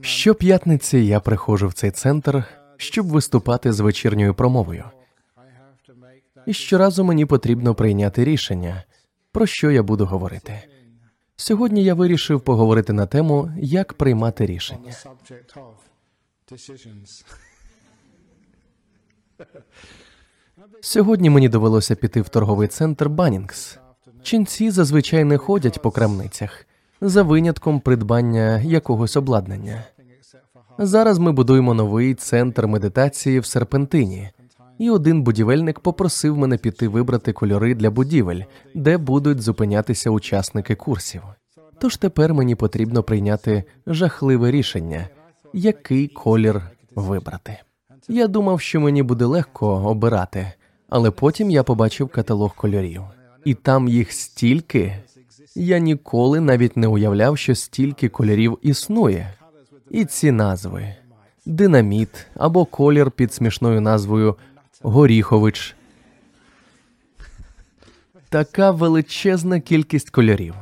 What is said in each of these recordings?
Щоп'ятниці я приходжу в цей центр, щоб виступати з вечірньою промовою. І щоразу мені потрібно прийняти рішення, про що я буду говорити. Сьогодні я вирішив поговорити на тему, як приймати рішення. Сьогодні мені довелося піти в торговий центр Банінгс. Ченці зазвичай не ходять по крамницях за винятком придбання якогось обладнання. Зараз ми будуємо новий центр медитації в серпентині, і один будівельник попросив мене піти вибрати кольори для будівель, де будуть зупинятися учасники курсів. Тож тепер мені потрібно прийняти жахливе рішення, який колір вибрати. Я думав, що мені буде легко обирати, але потім я побачив каталог кольорів, і там їх стільки. Я ніколи навіть не уявляв, що стільки кольорів існує. І ці назви: динаміт або колір під смішною назвою Горіхович. Така величезна кількість кольорів.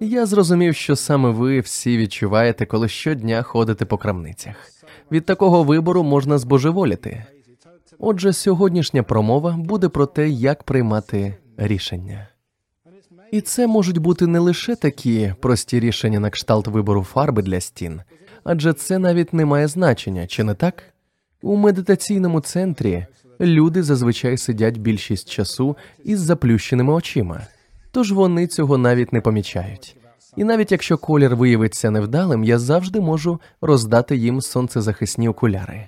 Я зрозумів, що саме ви всі відчуваєте, коли щодня ходите по крамницях. Від такого вибору можна збожеволіти. Отже, сьогоднішня промова буде про те, як приймати рішення. І це можуть бути не лише такі прості рішення на кшталт вибору фарби для стін, адже це навіть не має значення, чи не так? У медитаційному центрі люди зазвичай сидять більшість часу із заплющеними очима, тож вони цього навіть не помічають. І навіть якщо колір виявиться невдалим, я завжди можу роздати їм сонцезахисні окуляри.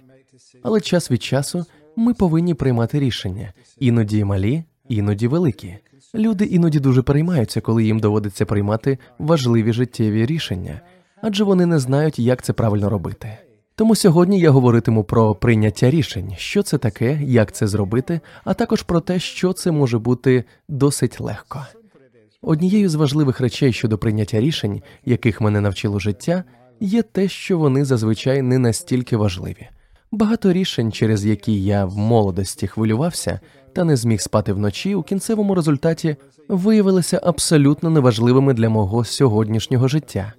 Але час від часу ми повинні приймати рішення, іноді малі, іноді великі. Люди іноді дуже переймаються, коли їм доводиться приймати важливі життєві рішення, адже вони не знають, як це правильно робити. Тому сьогодні я говоритиму про прийняття рішень, що це таке, як це зробити, а також про те, що це може бути досить легко. Однією з важливих речей щодо прийняття рішень, яких мене навчило життя, є те, що вони зазвичай не настільки важливі. Багато рішень, через які я в молодості хвилювався та не зміг спати вночі, у кінцевому результаті виявилися абсолютно неважливими для мого сьогоднішнього життя.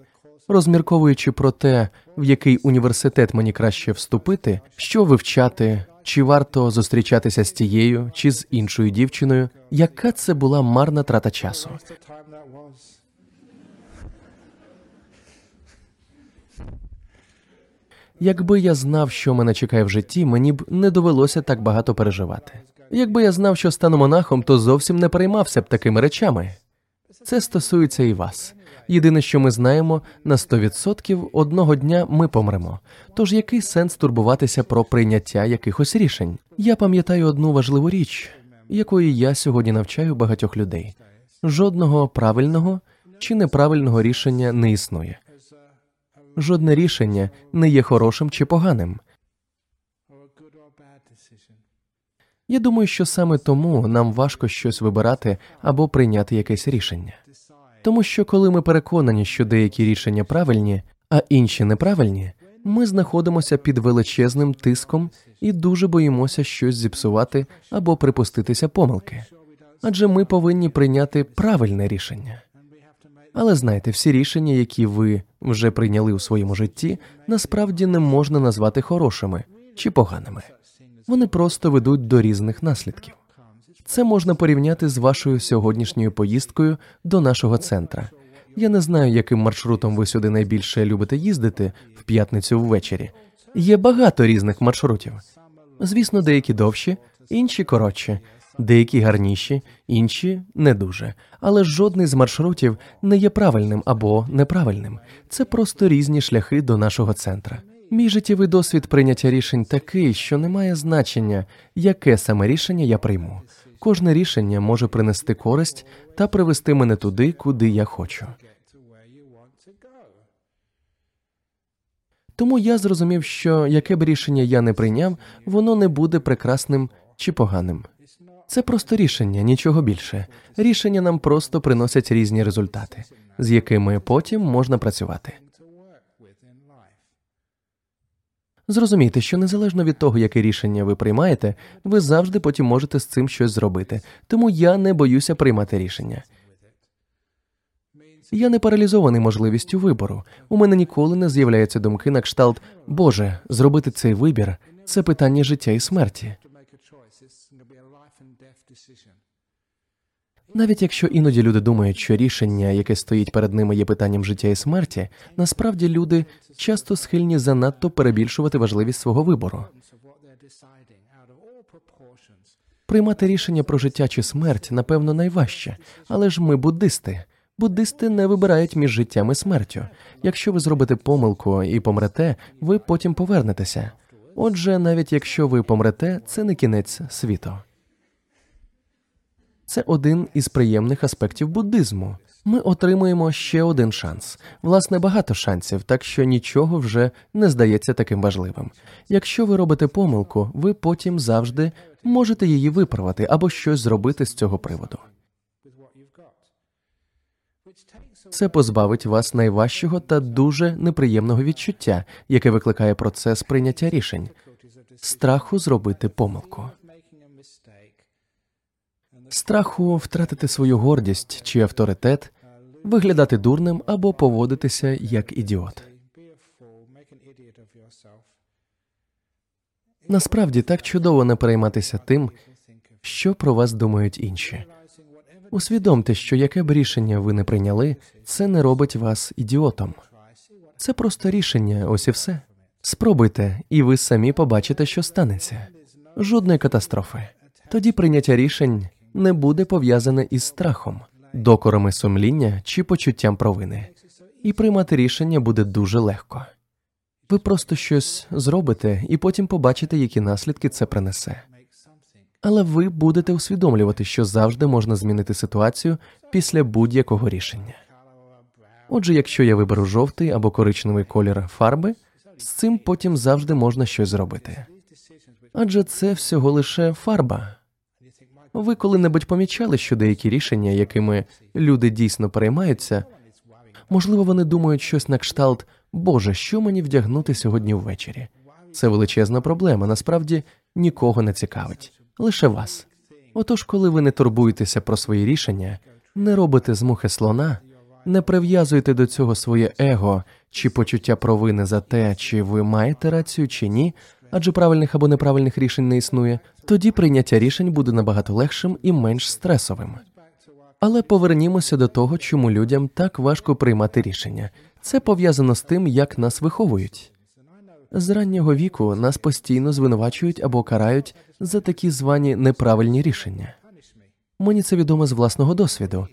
Розмірковуючи про те, в який університет мені краще вступити, що вивчати, чи варто зустрічатися з тією чи з іншою дівчиною, яка це була марна трата часу. Якби я знав, що мене чекає в житті, мені б не довелося так багато переживати. Якби я знав, що стану монахом, то зовсім не переймався б такими речами. Це стосується і вас. Єдине, що ми знаємо, на 100% одного дня ми помремо. Тож який сенс турбуватися про прийняття якихось рішень? Я пам'ятаю одну важливу річ, якої я сьогодні навчаю багатьох людей: жодного правильного чи неправильного рішення не існує. Жодне рішення не є хорошим чи поганим. Я думаю, що саме тому нам важко щось вибирати або прийняти якесь рішення. Тому що коли ми переконані, що деякі рішення правильні, а інші неправильні, ми знаходимося під величезним тиском і дуже боїмося щось зіпсувати або припуститися помилки. Адже ми повинні прийняти правильне рішення. Але знайте, всі рішення, які ви вже прийняли у своєму житті, насправді не можна назвати хорошими чи поганими. Вони просто ведуть до різних наслідків. Це можна порівняти з вашою сьогоднішньою поїздкою до нашого центра. Я не знаю, яким маршрутом ви сюди найбільше любите їздити в п'ятницю ввечері. Є багато різних маршрутів. Звісно, деякі довші, інші коротші, деякі гарніші, інші не дуже. Але жодний з маршрутів не є правильним або неправильним. Це просто різні шляхи до нашого центра. Мій життєвий досвід прийняття рішень такий, що не має значення, яке саме рішення я прийму. Кожне рішення може принести користь та привести мене туди, куди я хочу. Тому я зрозумів, що яке б рішення я не прийняв, воно не буде прекрасним чи поганим. Це просто рішення, нічого більше. Рішення нам просто приносять різні результати, з якими потім можна працювати. Зрозумійте, що незалежно від того, яке рішення ви приймаєте, ви завжди потім можете з цим щось зробити. Тому я не боюся приймати рішення. Я не паралізований можливістю вибору. У мене ніколи не з'являються думки на кшталт Боже, зробити цей вибір це питання життя і смерті. Навіть якщо іноді люди думають, що рішення, яке стоїть перед ними, є питанням життя і смерті, насправді люди часто схильні занадто перебільшувати важливість свого вибору. Приймати рішення про життя чи смерть, напевно, найважче, але ж ми буддисти. Буддисти не вибирають між життям і смертю. Якщо ви зробите помилку і помрете, ви потім повернетеся. Отже, навіть якщо ви помрете, це не кінець світу. Це один із приємних аспектів буддизму. Ми отримуємо ще один шанс. Власне, багато шансів, так що нічого вже не здається таким важливим. Якщо ви робите помилку, ви потім завжди можете її виправити або щось зробити з цього приводу. Це позбавить вас найважчого та дуже неприємного відчуття, яке викликає процес прийняття рішень, страху зробити помилку, страху втратити свою гордість чи авторитет, виглядати дурним або поводитися як ідіот. Насправді так чудово не перейматися тим, що про вас думають інші. Усвідомте, що яке б рішення ви не прийняли, це не робить вас ідіотом. Це просто рішення, ось і все. Спробуйте, і ви самі побачите, що станеться. Жодної катастрофи. Тоді прийняття рішень не буде пов'язане із страхом, докорами сумління чи почуттям провини. І приймати рішення буде дуже легко. Ви просто щось зробите і потім побачите, які наслідки це принесе. Але ви будете усвідомлювати, що завжди можна змінити ситуацію після будь-якого рішення. Отже, якщо я виберу жовтий або коричневий колір фарби, з цим потім завжди можна щось зробити. Адже це всього лише фарба. Ви коли-небудь помічали, що деякі рішення, якими люди дійсно переймаються, можливо, вони думають щось на кшталт Боже, що мені вдягнути сьогодні ввечері? Це величезна проблема, насправді нікого не цікавить, лише вас. Отож, коли ви не турбуєтеся про свої рішення, не робите з мухи слона, не прив'язуєте до цього своє его чи почуття провини за те, чи ви маєте рацію чи ні, адже правильних або неправильних рішень не існує, тоді прийняття рішень буде набагато легшим і менш стресовим. Але повернімося до того, чому людям так важко приймати рішення. Це пов'язано з тим, як нас виховують. З раннього віку нас постійно звинувачують або карають за такі звані неправильні рішення. Мені це відомо з власного досвіду,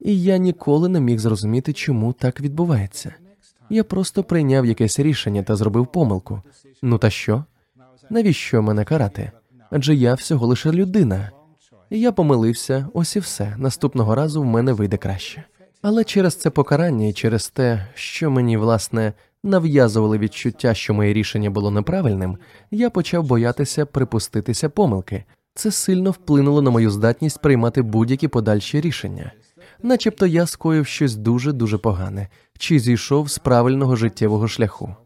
і я ніколи не міг зрозуміти, чому так відбувається. Я просто прийняв якесь рішення та зробив помилку. Ну та що? Навіщо мене карати? Адже я всього лише людина. І я помилився, ось і все. Наступного разу в мене вийде краще. Але через це покарання і через те, що мені власне нав'язували відчуття, що моє рішення було неправильним, я почав боятися припуститися помилки. Це сильно вплинуло на мою здатність приймати будь-які подальші рішення, начебто я скоїв щось дуже дуже погане, чи зійшов з правильного життєвого шляху.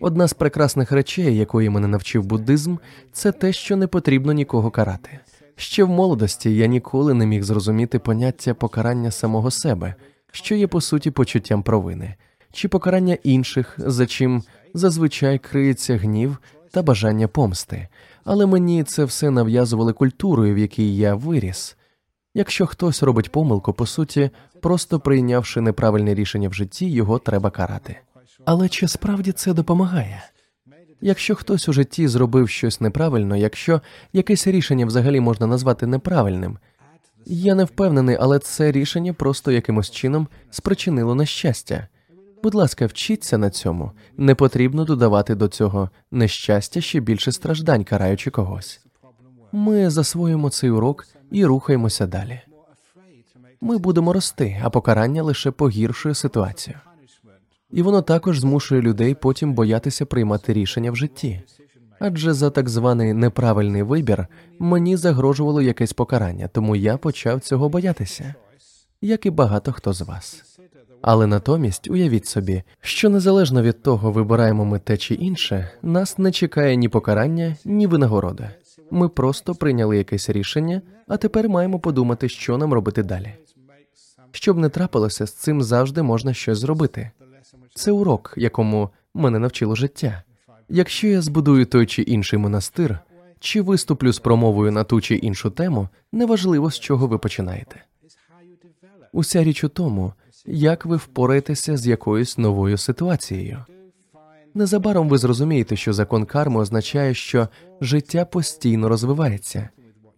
Одна з прекрасних речей, якої мене навчив буддизм, це те, що не потрібно нікого карати. Ще в молодості я ніколи не міг зрозуміти поняття покарання самого себе, що є по суті почуттям провини, чи покарання інших, за чим зазвичай криється гнів та бажання помсти. Але мені це все нав'язували культурою, в якій я виріс. Якщо хтось робить помилку, по суті, просто прийнявши неправильне рішення в житті, його треба карати. Але чи справді це допомагає? Якщо хтось у житті зробив щось неправильно, якщо якесь рішення взагалі можна назвати неправильним, я не впевнений, але це рішення просто якимось чином спричинило нещастя. Будь ласка, вчіться на цьому. Не потрібно додавати до цього нещастя ще більше страждань, караючи когось. Ми засвоїмо цей урок і рухаємося далі. Ми будемо рости, а покарання лише погіршує ситуацію. І воно також змушує людей потім боятися приймати рішення в житті. Адже за так званий неправильний вибір мені загрожувало якесь покарання, тому я почав цього боятися, як і багато хто з вас. Але натомість уявіть собі, що незалежно від того, вибираємо ми те чи інше, нас не чекає ні покарання, ні винагорода. Ми просто прийняли якесь рішення, а тепер маємо подумати, що нам робити далі. Щоб не трапилося, з цим завжди можна щось зробити. Це урок, якому мене навчило життя. Якщо я збудую той чи інший монастир, чи виступлю з промовою на ту чи іншу тему, неважливо, з чого ви починаєте. Уся річ у тому, як ви впораєтеся з якоюсь новою ситуацією. Незабаром ви зрозумієте, що закон карми означає, що життя постійно розвивається,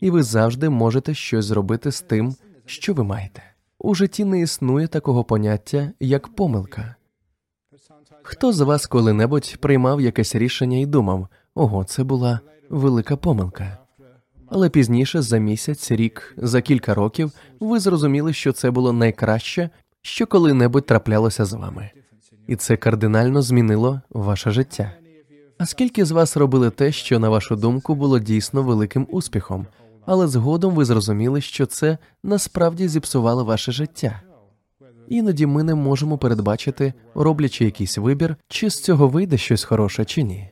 і ви завжди можете щось зробити з тим, що ви маєте. У житті не існує такого поняття, як помилка. Хто з вас коли-небудь приймав якесь рішення і думав, ого, це була велика помилка. Але пізніше, за місяць, рік, за кілька років, ви зрозуміли, що це було найкраще, що коли-небудь траплялося з вами, і це кардинально змінило ваше життя. А скільки з вас робили те, що, на вашу думку, було дійсно великим успіхом, але згодом ви зрозуміли, що це насправді зіпсувало ваше життя? Іноді ми не можемо передбачити, роблячи якийсь вибір, чи з цього вийде щось хороше чи ні.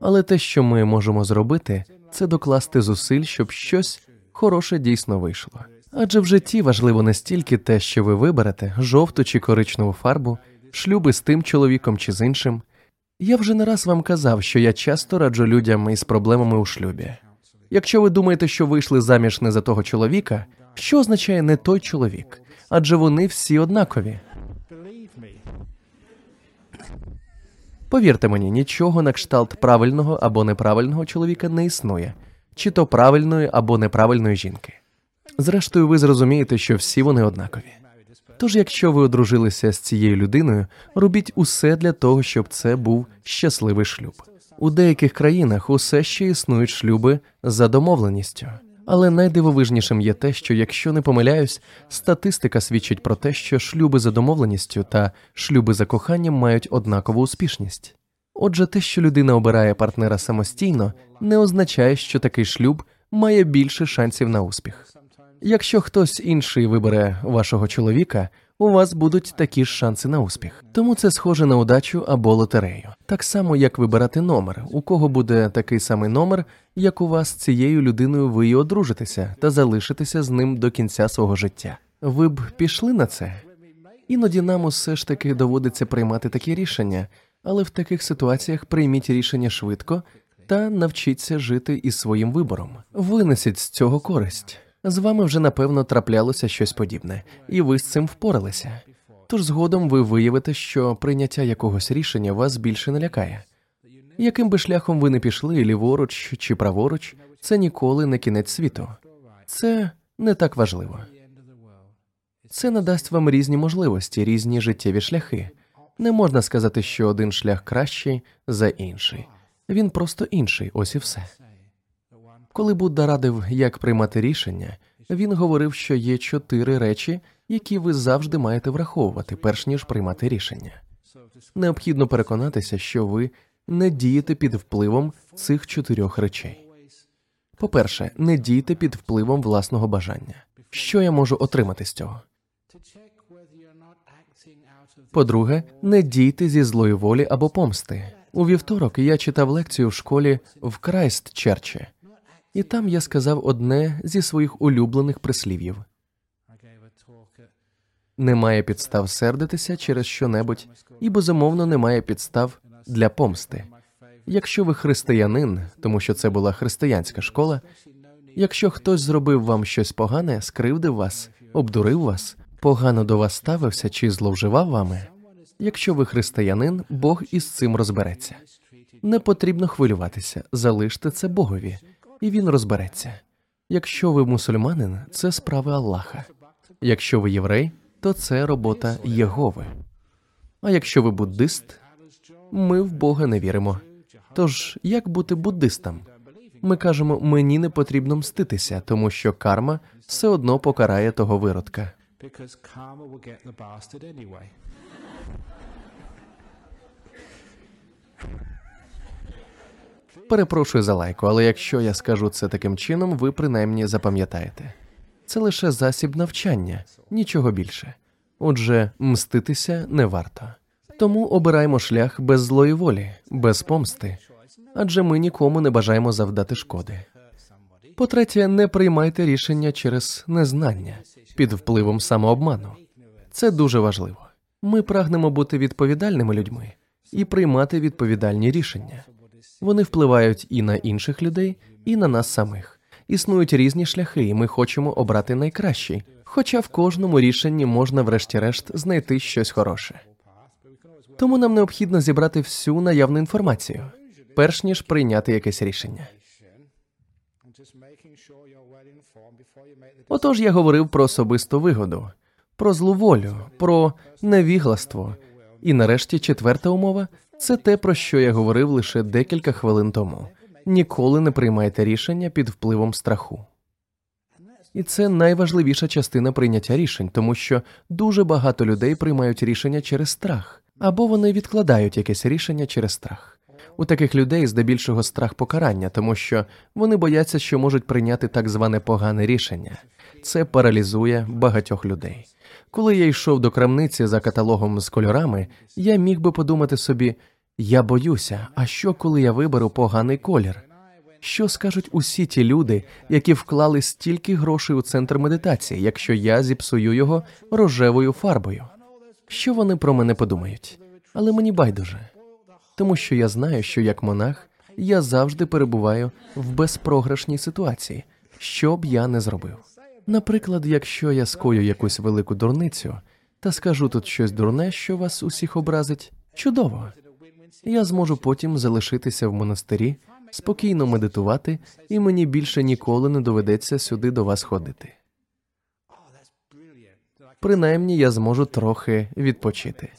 Але те, що ми можемо зробити, це докласти зусиль, щоб щось хороше дійсно вийшло. Адже в житті важливо не стільки те, що ви виберете жовту чи коричневу фарбу, шлюби з тим чоловіком чи з іншим. Я вже не раз вам казав, що я часто раджу людям із проблемами у шлюбі. Якщо ви думаєте, що вийшли заміж не за того чоловіка, що означає не той чоловік? Адже вони всі однакові. Повірте мені, нічого на кшталт правильного або неправильного чоловіка не існує, чи то правильної або неправильної жінки. Зрештою, ви зрозумієте, що всі вони однакові. Тож, якщо ви одружилися з цією людиною, робіть усе для того, щоб це був щасливий шлюб. У деяких країнах усе ще існують шлюби за домовленістю. Але найдивовижнішим є те, що якщо не помиляюсь, статистика свідчить про те, що шлюби за домовленістю та шлюби за коханням мають однакову успішність. Отже, те, що людина обирає партнера самостійно, не означає, що такий шлюб має більше шансів на успіх. Якщо хтось інший вибере вашого чоловіка, у вас будуть такі ж шанси на успіх. Тому це схоже на удачу або лотерею. Так само, як вибирати номер, у кого буде такий самий номер, як у вас цією людиною ви й одружитеся та залишитеся з ним до кінця свого життя. Ви б пішли на це? Іноді нам усе ж таки доводиться приймати такі рішення, але в таких ситуаціях прийміть рішення швидко та навчіться жити із своїм вибором. Винесіть з цього користь. З вами вже напевно траплялося щось подібне, і ви з цим впоралися. Тож згодом ви виявите, що прийняття якогось рішення вас більше не лякає. Яким би шляхом ви не пішли, ліворуч чи праворуч, це ніколи не кінець світу. Це не так важливо. Це надасть вам різні можливості, різні життєві шляхи. Не можна сказати, що один шлях кращий за інший. Він просто інший, ось і все. Коли Будда радив, як приймати рішення, він говорив, що є чотири речі, які ви завжди маєте враховувати, перш ніж приймати рішення. Необхідно переконатися, що ви не дієте під впливом цих чотирьох речей. По-перше, не дійте під впливом власного бажання. Що я можу отримати з цього? По-друге, не дійте зі злої волі або помсти. У вівторок я читав лекцію в школі в Крайстчерчі, і там я сказав одне зі своїх улюблених прислів'їв: немає підстав сердитися через що-небудь, і безумовно немає підстав для помсти. Якщо ви християнин, тому що це була християнська школа, якщо хтось зробив вам щось погане, скривдив вас, обдурив вас, погано до вас ставився чи зловживав вами. Якщо ви християнин, Бог із цим розбереться. Не потрібно хвилюватися, залиште це Богові, і він розбереться. Якщо ви мусульманин, це справи Аллаха. Якщо ви єврей, то це робота Єгови. А якщо ви буддист, ми в Бога не віримо. Тож як бути буддистом? Ми кажемо, мені не потрібно мститися, тому що карма все одно покарає того виродка. Перепрошую за лайку, але якщо я скажу це таким чином, ви принаймні запам'ятаєте. Це лише засіб навчання, нічого більше. Отже, мститися не варто. Тому обираємо шлях без злої волі, без помсти, адже ми нікому не бажаємо завдати шкоди. По-третє, не приймайте рішення через незнання під впливом самообману. Це дуже важливо. Ми прагнемо бути відповідальними людьми і приймати відповідальні рішення. Вони впливають і на інших людей, і на нас самих. Існують різні шляхи, і ми хочемо обрати найкращий. Хоча в кожному рішенні можна, врешті-решт, знайти щось хороше. Тому нам необхідно зібрати всю наявну інформацію, перш ніж прийняти якесь рішення. Отож я говорив про особисту вигоду, про злу волю, про невігластво. І нарешті четверта умова це те, про що я говорив лише декілька хвилин тому. Ніколи не приймайте рішення під впливом страху. І це найважливіша частина прийняття рішень, тому що дуже багато людей приймають рішення через страх, або вони відкладають якесь рішення через страх. У таких людей здебільшого страх покарання, тому що вони бояться, що можуть прийняти так зване погане рішення. Це паралізує багатьох людей. Коли я йшов до крамниці за каталогом з кольорами, я міг би подумати собі: я боюся, а що коли я виберу поганий колір? Що скажуть усі ті люди, які вклали стільки грошей у центр медитації, якщо я зіпсую його рожевою фарбою? Що вони про мене подумають? Але мені байдуже, тому що я знаю, що як монах я завжди перебуваю в безпрограшній ситуації, що б я не зробив. Наприклад, якщо я скою якусь велику дурницю та скажу тут щось дурне, що вас усіх образить, чудово. Я зможу потім залишитися в монастирі, спокійно медитувати, і мені більше ніколи не доведеться сюди до вас ходити. Принаймні я зможу трохи відпочити.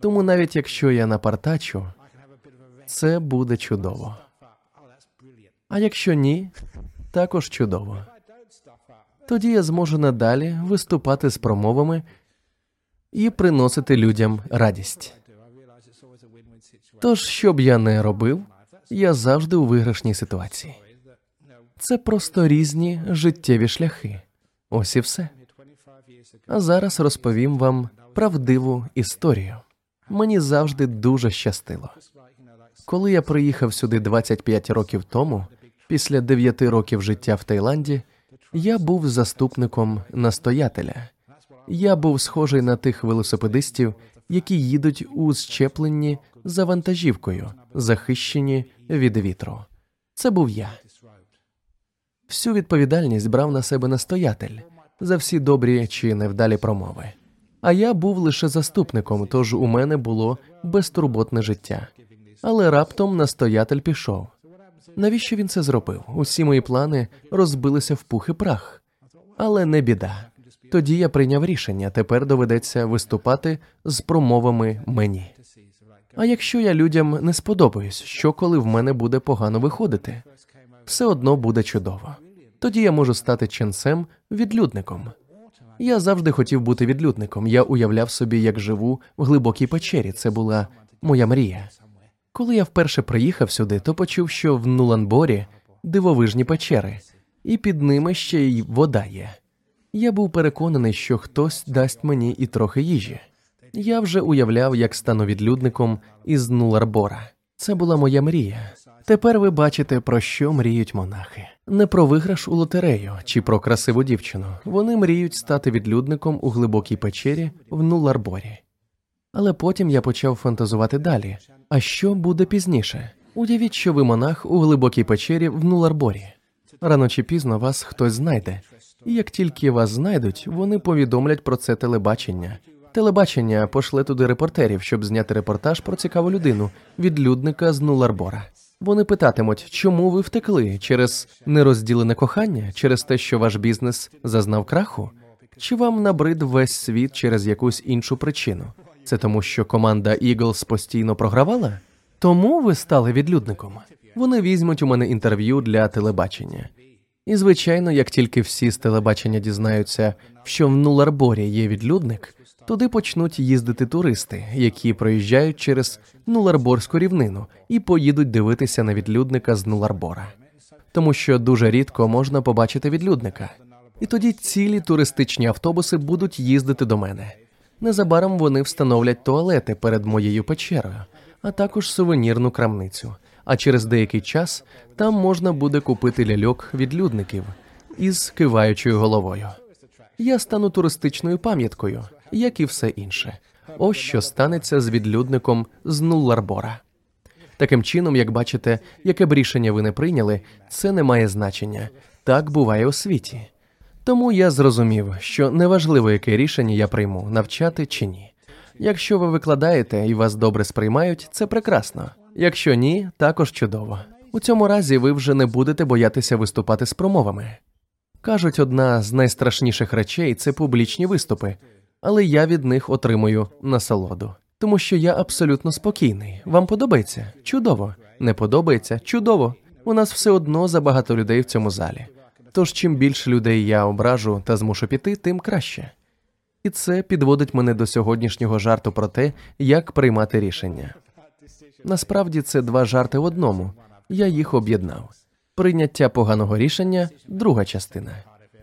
Тому навіть якщо я напартачу, це буде чудово. А якщо ні, також чудово. Тоді я зможу надалі виступати з промовами і приносити людям радість. Тож, що б я не робив, я завжди у виграшній ситуації. Це просто різні життєві шляхи. Ось і все. А зараз розповім вам правдиву історію. Мені завжди дуже щастило. Коли я приїхав сюди 25 років тому, після 9 років життя в Таїланді, я був заступником настоятеля. Я був схожий на тих велосипедистів, які їдуть у щепленні за вантажівкою, захищені від вітру. Це був я. Всю відповідальність брав на себе настоятель за всі добрі чи невдалі промови. А я був лише заступником, тож у мене було безтурботне життя. Але раптом настоятель пішов. Навіщо він це зробив? Усі мої плани розбилися в пух і прах. Але не біда. Тоді я прийняв рішення. Тепер доведеться виступати з промовами мені. А якщо я людям не сподобаюсь, що коли в мене буде погано виходити, все одно буде чудово. Тоді я можу стати ченцем відлюдником. Я завжди хотів бути відлюдником. Я уявляв собі, як живу в глибокій печері. Це була моя мрія. Коли я вперше приїхав сюди, то почув, що в Нуланборі дивовижні печери, і під ними ще й вода є. Я був переконаний, що хтось дасть мені і трохи їжі. Я вже уявляв, як стану відлюдником із Нуларбора. Це була моя мрія. Тепер ви бачите, про що мріють монахи. Не про виграш у лотерею чи про красиву дівчину. Вони мріють стати відлюдником у глибокій печері в Нуларборі. Але потім я почав фантазувати далі. А що буде пізніше? Уявіть, що ви монах у глибокій печері в Нуларборі. Рано чи пізно вас хтось знайде, і як тільки вас знайдуть, вони повідомлять про це телебачення. Телебачення пошле туди репортерів, щоб зняти репортаж про цікаву людину відлюдника з Нуларбора. Вони питатимуть, чому ви втекли через нерозділене кохання, через те, що ваш бізнес зазнав краху, чи вам набрид весь світ через якусь іншу причину? Це тому, що команда Eagles постійно програвала? Тому ви стали відлюдником. Вони візьмуть у мене інтерв'ю для телебачення. І, звичайно, як тільки всі з телебачення дізнаються, що в Нуларборі є відлюдник, туди почнуть їздити туристи, які проїжджають через Нуларборську рівнину і поїдуть дивитися на відлюдника з Нуларбора. Тому що дуже рідко можна побачити відлюдника. І тоді цілі туристичні автобуси будуть їздити до мене. Незабаром вони встановлять туалети перед моєю печерою, а також сувенірну крамницю. А через деякий час там можна буде купити ляльок відлюдників із киваючою головою. Я стану туристичною пам'яткою, як і все інше. Ось що станеться з відлюдником з Нулларбора. Таким чином, як бачите, яке б рішення ви не прийняли, це не має значення. Так буває у світі. Тому я зрозумів, що неважливо, яке рішення я прийму, навчати чи ні. Якщо ви викладаєте і вас добре сприймають, це прекрасно. Якщо ні, також чудово. У цьому разі ви вже не будете боятися виступати з промовами. Кажуть, одна з найстрашніших речей це публічні виступи, але я від них отримую насолоду. Тому що я абсолютно спокійний. Вам подобається? Чудово. Не подобається? Чудово. У нас все одно забагато людей в цьому залі. Тож чим більше людей я ображу та змушу піти, тим краще. І це підводить мене до сьогоднішнього жарту про те, як приймати рішення. Насправді це два жарти в одному. Я їх об'єднав. Прийняття поганого рішення друга частина.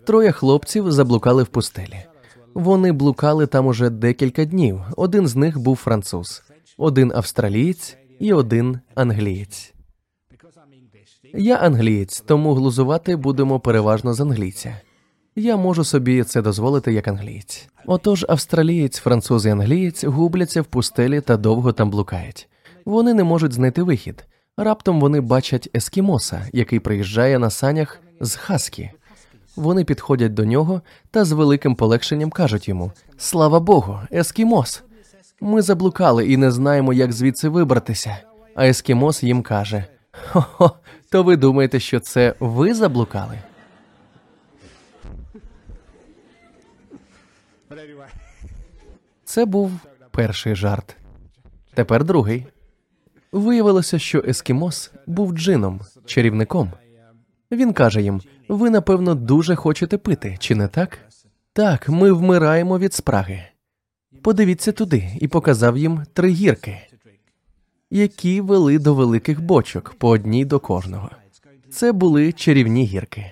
Троє хлопців заблукали в пустелі. Вони блукали там уже декілька днів. Один з них був француз, один австралієць і один англієць. Я англієць, тому глузувати будемо переважно з англійця. Я можу собі це дозволити як англієць. Отож, австралієць, француз і англієць губляться в пустелі та довго там блукають. Вони не можуть знайти вихід. Раптом вони бачать ескімоса, який приїжджає на санях з хаскі. Вони підходять до нього та з великим полегшенням кажуть йому: Слава Богу, ескімос! Ми заблукали і не знаємо, як звідси вибратися. А ескімос їм каже: Хо-хо, то ви думаєте, що це ви заблукали? Це був перший жарт. Тепер другий. Виявилося, що ескімос був джином, чарівником. Він каже їм: ви, напевно, дуже хочете пити, чи не так? Так, ми вмираємо від спраги. Подивіться туди і показав їм три гірки, які вели до великих бочок по одній до кожного. Це були чарівні гірки.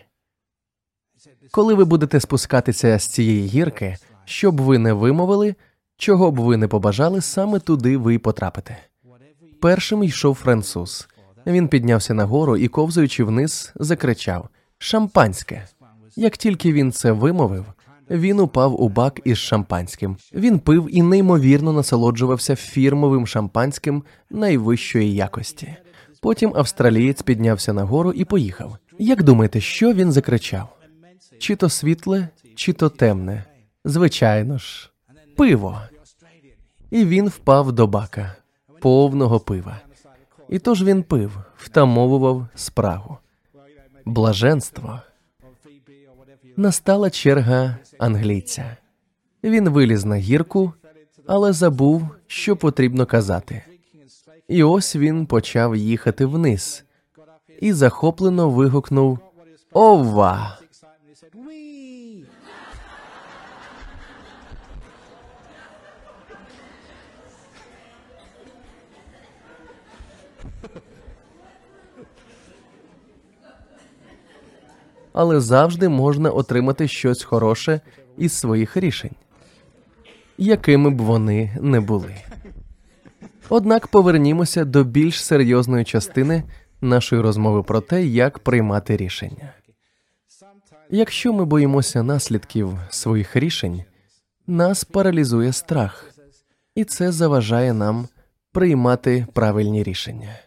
Коли ви будете спускатися з цієї гірки, що б ви не вимовили, чого б ви не побажали, саме туди ви й потрапите. Першим йшов француз. Він піднявся нагору і, ковзуючи вниз, закричав Шампанське. Як тільки він це вимовив, він упав у бак із шампанським. Він пив і неймовірно насолоджувався фірмовим шампанським найвищої якості. Потім австралієць піднявся нагору і поїхав. Як думаєте, що він закричав? Чи то світле, чи то темне? Звичайно ж, пиво. І він впав до бака повного пива. І тож він пив, втамовував спрагу. Блаженство. Настала черга англійця. Він виліз на гірку, але забув, що потрібно казати. І ось він почав їхати вниз і захоплено вигукнув Ова! Але завжди можна отримати щось хороше із своїх рішень, якими б вони не були. Однак повернімося до більш серйозної частини нашої розмови про те, як приймати рішення. Якщо ми боїмося наслідків своїх рішень, нас паралізує страх, і це заважає нам приймати правильні рішення.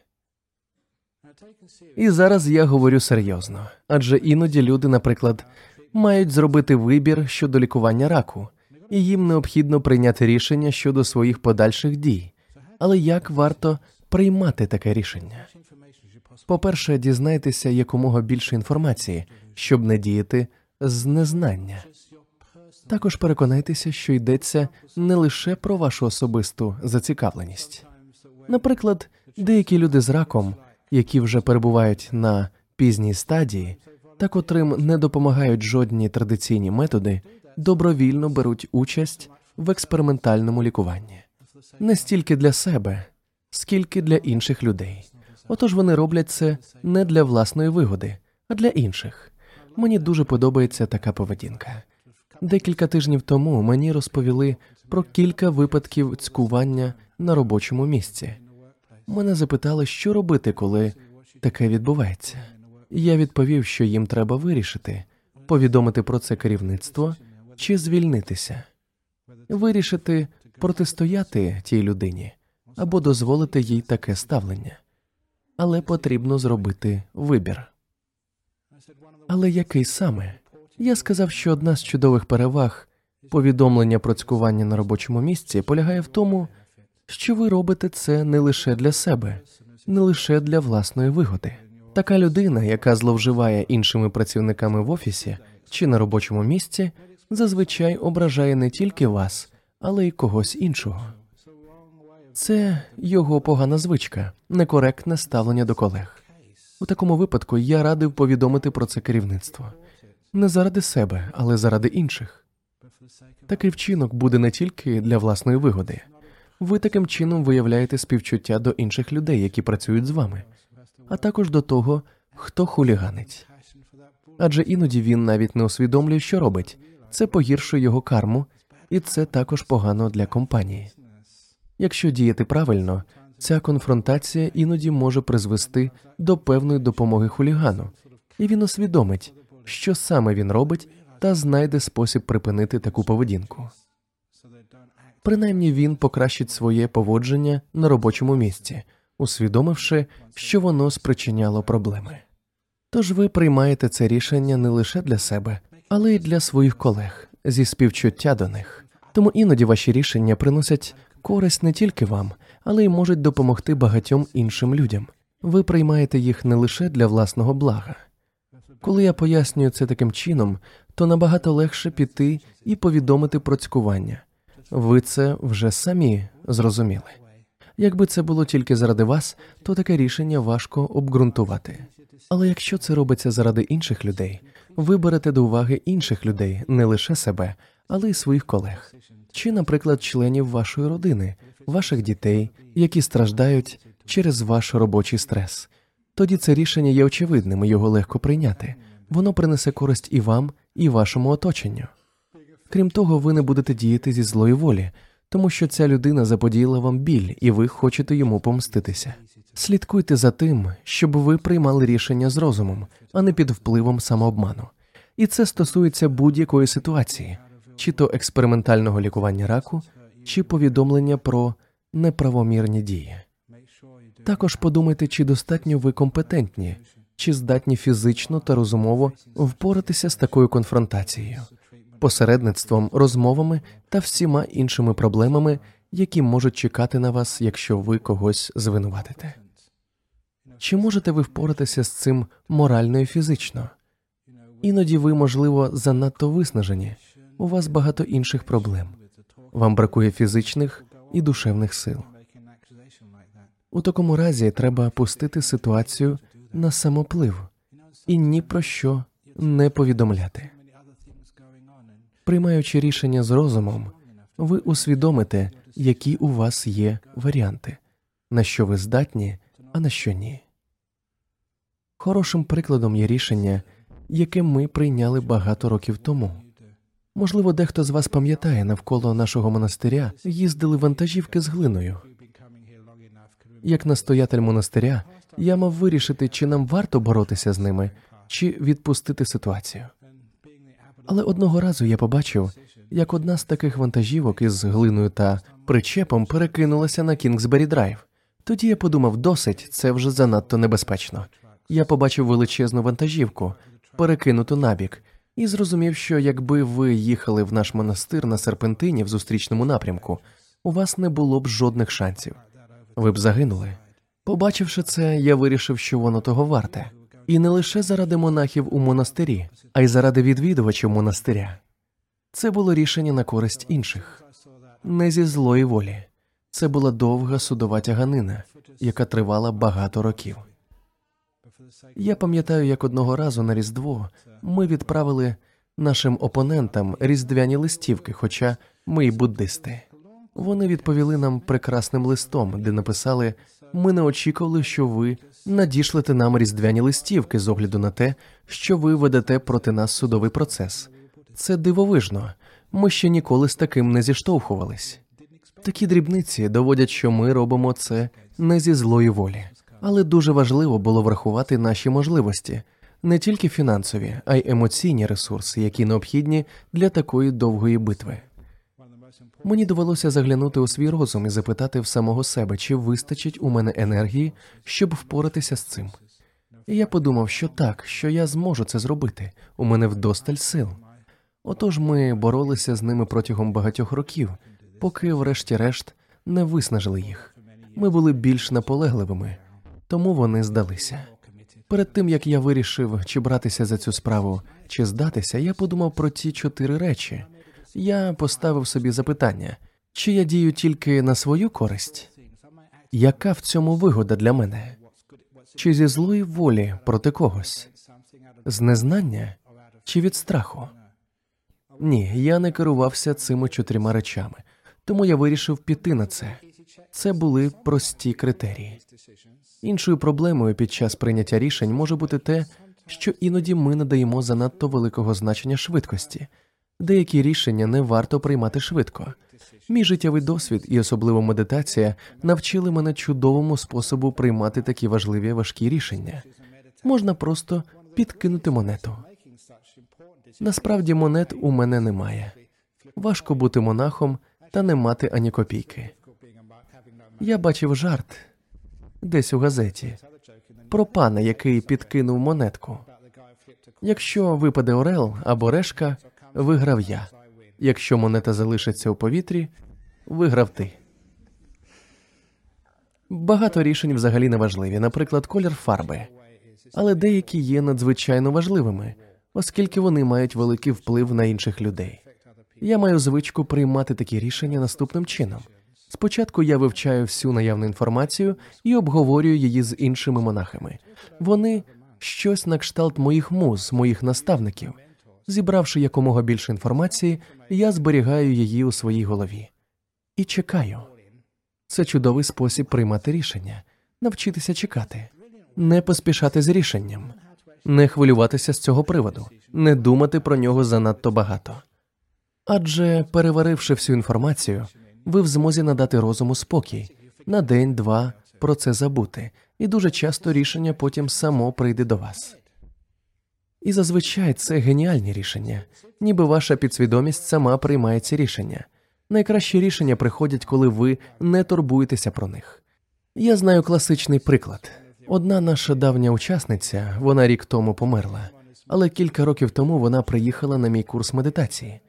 І зараз я говорю серйозно, адже іноді люди, наприклад, мають зробити вибір щодо лікування раку, і їм необхідно прийняти рішення щодо своїх подальших дій. Але як варто приймати таке рішення? По-перше, дізнайтеся якомога більше інформації, щоб не діяти з незнання. Також переконайтеся, що йдеться не лише про вашу особисту зацікавленість. Наприклад, деякі люди з раком які вже перебувають на пізній стадії, та котрим не допомагають жодні традиційні методи, добровільно беруть участь в експериментальному лікуванні не стільки для себе, скільки для інших людей. Отож вони роблять це не для власної вигоди, а для інших. Мені дуже подобається така поведінка. Декілька тижнів тому мені розповіли про кілька випадків цькування на робочому місці. Мене запитали, що робити, коли таке відбувається. Я відповів, що їм треба вирішити, повідомити про це керівництво чи звільнитися. вирішити протистояти тій людині або дозволити їй таке ставлення. Але потрібно зробити вибір. Але який саме? Я сказав, що одна з чудових переваг повідомлення про цькування на робочому місці полягає в тому, що ви робите це не лише для себе, не лише для власної вигоди. Така людина, яка зловживає іншими працівниками в офісі чи на робочому місці, зазвичай ображає не тільки вас, але й когось іншого. Це його погана звичка, некоректне ставлення до колег. У такому випадку я радив повідомити про це керівництво не заради себе, але заради інших. Такий вчинок буде не тільки для власної вигоди. Ви таким чином виявляєте співчуття до інших людей, які працюють з вами, а також до того, хто хуліганить. Адже іноді він навіть не усвідомлює, що робить. Це погіршує його карму, і це також погано для компанії. Якщо діяти правильно, ця конфронтація іноді може призвести до певної допомоги хулігану, і він усвідомить, що саме він робить, та знайде спосіб припинити таку поведінку. Принаймні він покращить своє поводження на робочому місці, усвідомивши, що воно спричиняло проблеми. Тож ви приймаєте це рішення не лише для себе, але й для своїх колег зі співчуття до них. Тому іноді ваші рішення приносять користь не тільки вам, але й можуть допомогти багатьом іншим людям. Ви приймаєте їх не лише для власного блага. Коли я пояснюю це таким чином, то набагато легше піти і повідомити про цькування. Ви це вже самі зрозуміли. Якби це було тільки заради вас, то таке рішення важко обґрунтувати. Але якщо це робиться заради інших людей, ви берете до уваги інших людей, не лише себе, але й своїх колег, чи, наприклад, членів вашої родини, ваших дітей, які страждають через ваш робочий стрес. Тоді це рішення є очевидним, і його легко прийняти. Воно принесе користь і вам, і вашому оточенню. Крім того, ви не будете діяти зі злої волі, тому що ця людина заподіяла вам біль, і ви хочете йому помститися. Слідкуйте за тим, щоб ви приймали рішення з розумом, а не під впливом самообману. І це стосується будь-якої ситуації, чи то експериментального лікування раку, чи повідомлення про неправомірні дії. Також подумайте, чи достатньо ви компетентні, чи здатні фізично та розумово впоратися з такою конфронтацією, посередництвом, розмовами та всіма іншими проблемами, які можуть чекати на вас, якщо ви когось звинуватите. Чи можете ви впоратися з цим морально і фізично? Іноді ви, можливо, занадто виснажені, у вас багато інших проблем. Вам бракує фізичних і душевних сил. У такому разі треба пустити ситуацію на самоплив і ні про що не повідомляти. Приймаючи рішення з розумом, ви усвідомите, які у вас є варіанти, на що ви здатні, а на що ні. Хорошим прикладом є рішення, яке ми прийняли багато років тому. Можливо, дехто з вас пам'ятає, навколо нашого монастиря їздили вантажівки з глиною. Як настоятель монастиря, я мав вирішити, чи нам варто боротися з ними, чи відпустити ситуацію. Але одного разу я побачив, як одна з таких вантажівок із глиною та причепом перекинулася на Кінгсбері Драйв. Тоді я подумав, досить, це вже занадто небезпечно. Я побачив величезну вантажівку, перекинуту набік, і зрозумів, що якби ви їхали в наш монастир на серпентині в зустрічному напрямку, у вас не було б жодних шансів. Ви б загинули. Побачивши це, я вирішив, що воно того варте, і не лише заради монахів у монастирі, а й заради відвідувачів монастиря. Це було рішення на користь інших, не зі злої волі. Це була довга судова тяганина, яка тривала багато років. Я пам'ятаю, як одного разу на Різдво ми відправили нашим опонентам різдвяні листівки, хоча ми й буддисти. Вони відповіли нам прекрасним листом, де написали: ми не очікували, що ви надішлете нам різдвяні листівки з огляду на те, що ви ведете проти нас судовий процес. Це дивовижно. Ми ще ніколи з таким не зіштовхувались. Такі дрібниці доводять, що ми робимо це не зі злої волі, але дуже важливо було врахувати наші можливості, не тільки фінансові, а й емоційні ресурси, які необхідні для такої довгої битви. Мені довелося заглянути у свій розум і запитати в самого себе, чи вистачить у мене енергії, щоб впоратися з цим. І я подумав, що так, що я зможу це зробити. У мене вдосталь сил. Отож ми боролися з ними протягом багатьох років, поки, врешті-решт, не виснажили їх. Ми були більш наполегливими, тому вони здалися. Перед тим як я вирішив, чи братися за цю справу, чи здатися, я подумав про ті чотири речі. Я поставив собі запитання, чи я дію тільки на свою користь? Яка в цьому вигода для мене? Чи зі злої волі проти когось? З незнання чи від страху? Ні, я не керувався цими чотирма речами, тому я вирішив піти на це. Це були прості критерії. Іншою проблемою під час прийняття рішень може бути те, що іноді ми надаємо занадто великого значення швидкості. Деякі рішення не варто приймати швидко. Мій життєвий досвід і особливо медитація навчили мене чудовому способу приймати такі важливі важкі рішення. Можна просто підкинути монету. Насправді монет у мене немає. Важко бути монахом та не мати ані копійки. Я бачив жарт десь у газеті про пана, який підкинув монетку. Якщо випаде орел або решка, виграв я. Якщо монета залишиться у повітрі, виграв ти. Багато рішень взагалі не важливі, наприклад, колір фарби, але деякі є надзвичайно важливими, оскільки вони мають великий вплив на інших людей. Я маю звичку приймати такі рішення наступним чином. Спочатку я вивчаю всю наявну інформацію і обговорюю її з іншими монахами. Вони щось на кшталт моїх муз, моїх наставників. Зібравши якомога більше інформації, я зберігаю її у своїй голові і чекаю. Це чудовий спосіб приймати рішення, навчитися чекати, не поспішати з рішенням, не хвилюватися з цього приводу, не думати про нього занадто багато. Адже, переваривши всю інформацію, ви в змозі надати розуму спокій на день-два про це забути, і дуже часто рішення потім само прийде до вас. І зазвичай це геніальні рішення, ніби ваша підсвідомість сама приймає ці рішення. Найкращі рішення приходять, коли ви не турбуєтеся про них. Я знаю класичний приклад. Одна наша давня учасниця, вона рік тому померла, але кілька років тому вона приїхала на мій курс медитації.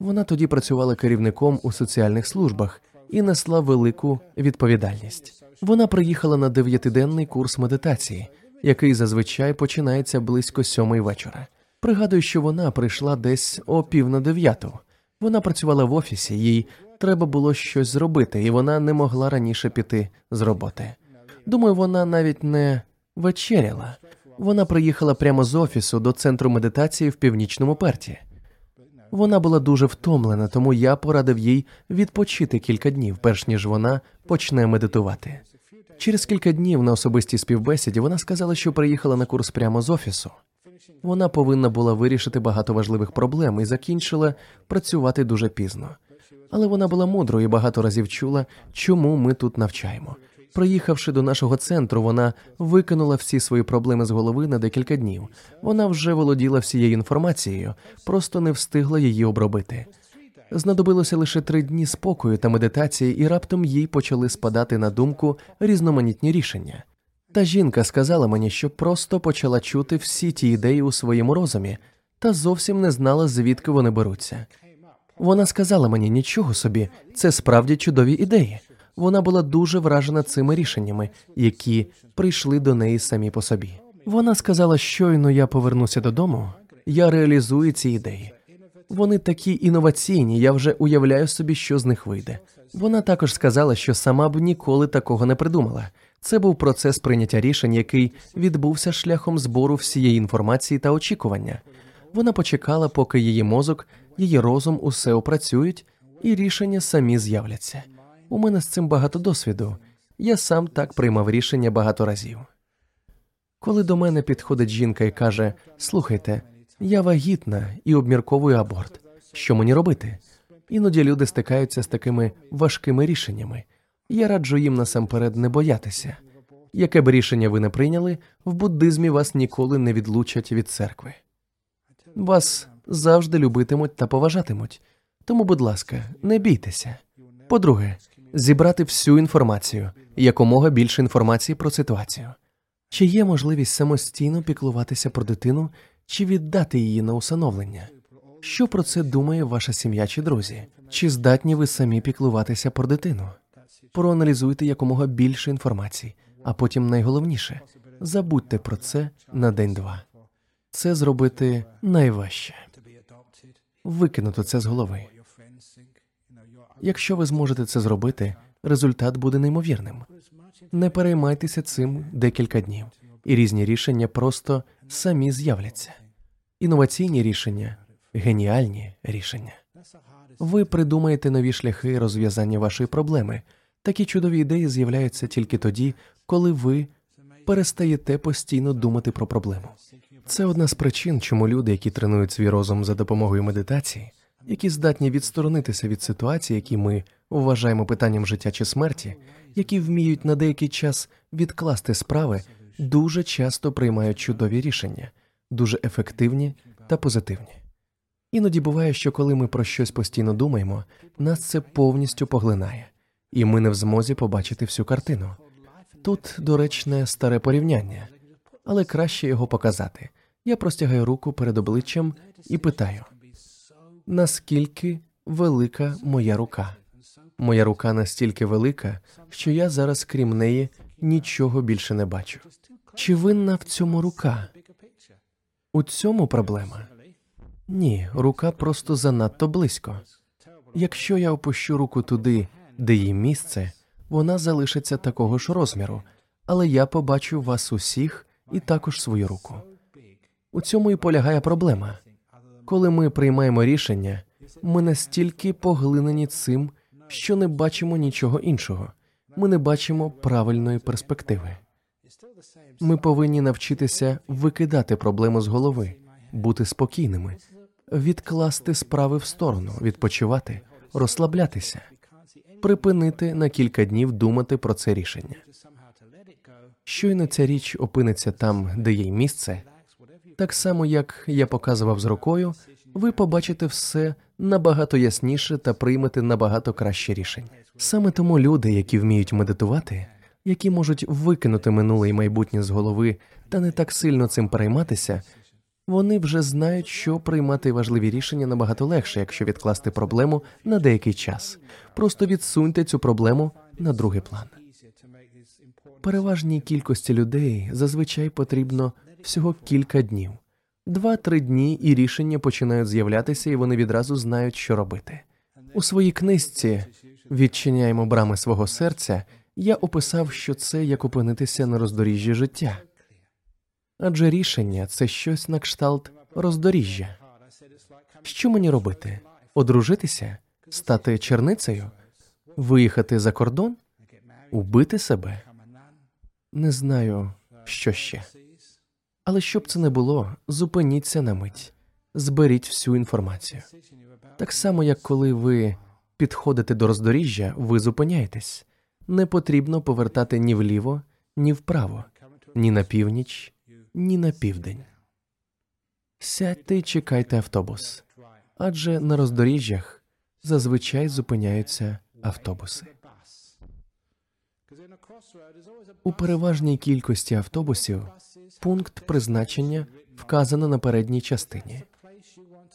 Вона тоді працювала керівником у соціальних службах і несла велику відповідальність. Вона приїхала на дев'ятиденний курс медитації, який зазвичай починається близько сьомої вечора. Пригадую, що вона прийшла десь о пів на дев'яту. Вона працювала в офісі, їй треба було щось зробити, і вона не могла раніше піти з роботи. Думаю, вона навіть не вечеряла. Вона приїхала прямо з офісу до центру медитації в північному перті. Вона була дуже втомлена, тому я порадив їй відпочити кілька днів, перш ніж вона почне медитувати. Через кілька днів на особистій співбесіді вона сказала, що приїхала на курс прямо з офісу. Вона повинна була вирішити багато важливих проблем і закінчила працювати дуже пізно. Але вона була мудрою і багато разів чула, чому ми тут навчаємо. Приїхавши до нашого центру, вона викинула всі свої проблеми з голови на декілька днів. Вона вже володіла всією інформацією, просто не встигла її обробити. Знадобилося лише три дні спокою та медитації, і раптом їй почали спадати на думку різноманітні рішення. Та жінка сказала мені, що просто почала чути всі ті ідеї у своєму розумі, та зовсім не знала, звідки вони беруться. Вона сказала мені нічого собі, це справді чудові ідеї. Вона була дуже вражена цими рішеннями, які прийшли до неї самі по собі. Вона сказала, щойно я повернуся додому, я реалізую ці ідеї. Вони такі інноваційні, я вже уявляю собі, що з них вийде. Вона також сказала, що сама б ніколи такого не придумала. Це був процес прийняття рішень, який відбувся шляхом збору всієї інформації та очікування. Вона почекала, поки її мозок, її розум усе опрацюють, і рішення самі з'являться. У мене з цим багато досвіду. Я сам так приймав рішення багато разів. Коли до мене підходить жінка і каже: Слухайте, я вагітна і обмірковую аборт. Що мені робити? Іноді люди стикаються з такими важкими рішеннями. Я раджу їм насамперед не боятися. Яке б рішення ви не прийняли, в буддизмі вас ніколи не відлучать від церкви. Вас завжди любитимуть та поважатимуть. Тому, будь ласка, не бійтеся. По-друге, зібрати всю інформацію, якомога більше інформації про ситуацію. Чи є можливість самостійно піклуватися про дитину чи віддати її на усиновлення? Що про це думає ваша сім'я чи друзі? Чи здатні ви самі піклуватися про дитину? Проаналізуйте якомога більше інформації, а потім найголовніше забудьте про це на день-два. Це зробити найважче. Викинути це з голови. Якщо ви зможете це зробити, результат буде неймовірним. Не переймайтеся цим декілька днів, і різні рішення просто самі з'являться. Інноваційні рішення, геніальні рішення. Ви придумаєте нові шляхи розв'язання вашої проблеми. Такі чудові ідеї з'являються тільки тоді, коли ви перестаєте постійно думати про проблему. Це одна з причин, чому люди, які тренують свій розум за допомогою медитації, які здатні відсторонитися від ситуацій, які ми вважаємо питанням життя чи смерті, які вміють на деякий час відкласти справи, дуже часто приймають чудові рішення, дуже ефективні та позитивні. Іноді буває, що коли ми про щось постійно думаємо, нас це повністю поглинає, і ми не в змозі побачити всю картину. Тут доречне старе порівняння, але краще його показати. Я простягаю руку перед обличчям і питаю: наскільки велика моя рука? Моя рука настільки велика, що я зараз, крім неї, нічого більше не бачу. Чи винна в цьому рука? У цьому проблема? Ні, рука просто занадто близько. Якщо я опущу руку туди, де її місце, вона залишиться такого ж розміру, але я побачу вас усіх і також свою руку. У цьому і полягає проблема. Коли ми приймаємо рішення, ми настільки поглинені цим, що не бачимо нічого іншого. Ми не бачимо правильної перспективи. Ми повинні навчитися викидати проблему з голови, бути спокійними, відкласти справи в сторону, відпочивати, розслаблятися, припинити на кілька днів думати про це рішення. Щойно ця річ опиниться там, де є місце, так само як я показував з рукою, ви побачите все набагато ясніше та приймете набагато краще рішення. Саме тому люди, які вміють медитувати, які можуть викинути минуле і майбутнє з голови та не так сильно цим перейматися, вони вже знають, що приймати важливі рішення набагато легше, якщо відкласти проблему на деякий час. Просто відсуньте цю проблему на другий план. Переважній кількості людей зазвичай потрібно всього кілька днів, два-три дні, і рішення починають з'являтися, і вони відразу знають, що робити. У своїй книжці відчиняємо брами свого серця. Я описав, що це як опинитися на роздоріжжі життя, адже рішення це щось на кшталт роздоріжжя. Що мені робити? Одружитися, стати черницею, виїхати за кордон, убити себе? Не знаю, що ще. Але щоб це не було, зупиніться на мить, зберіть всю інформацію. Так само, як коли ви підходите до роздоріжжя, ви зупиняєтесь. Не потрібно повертати ні вліво, ні вправо, ні на північ, ні на південь. Сядьте і чекайте автобус, адже на роздоріжжях зазвичай зупиняються автобуси. У переважній кількості автобусів пункт призначення вказано на передній частині.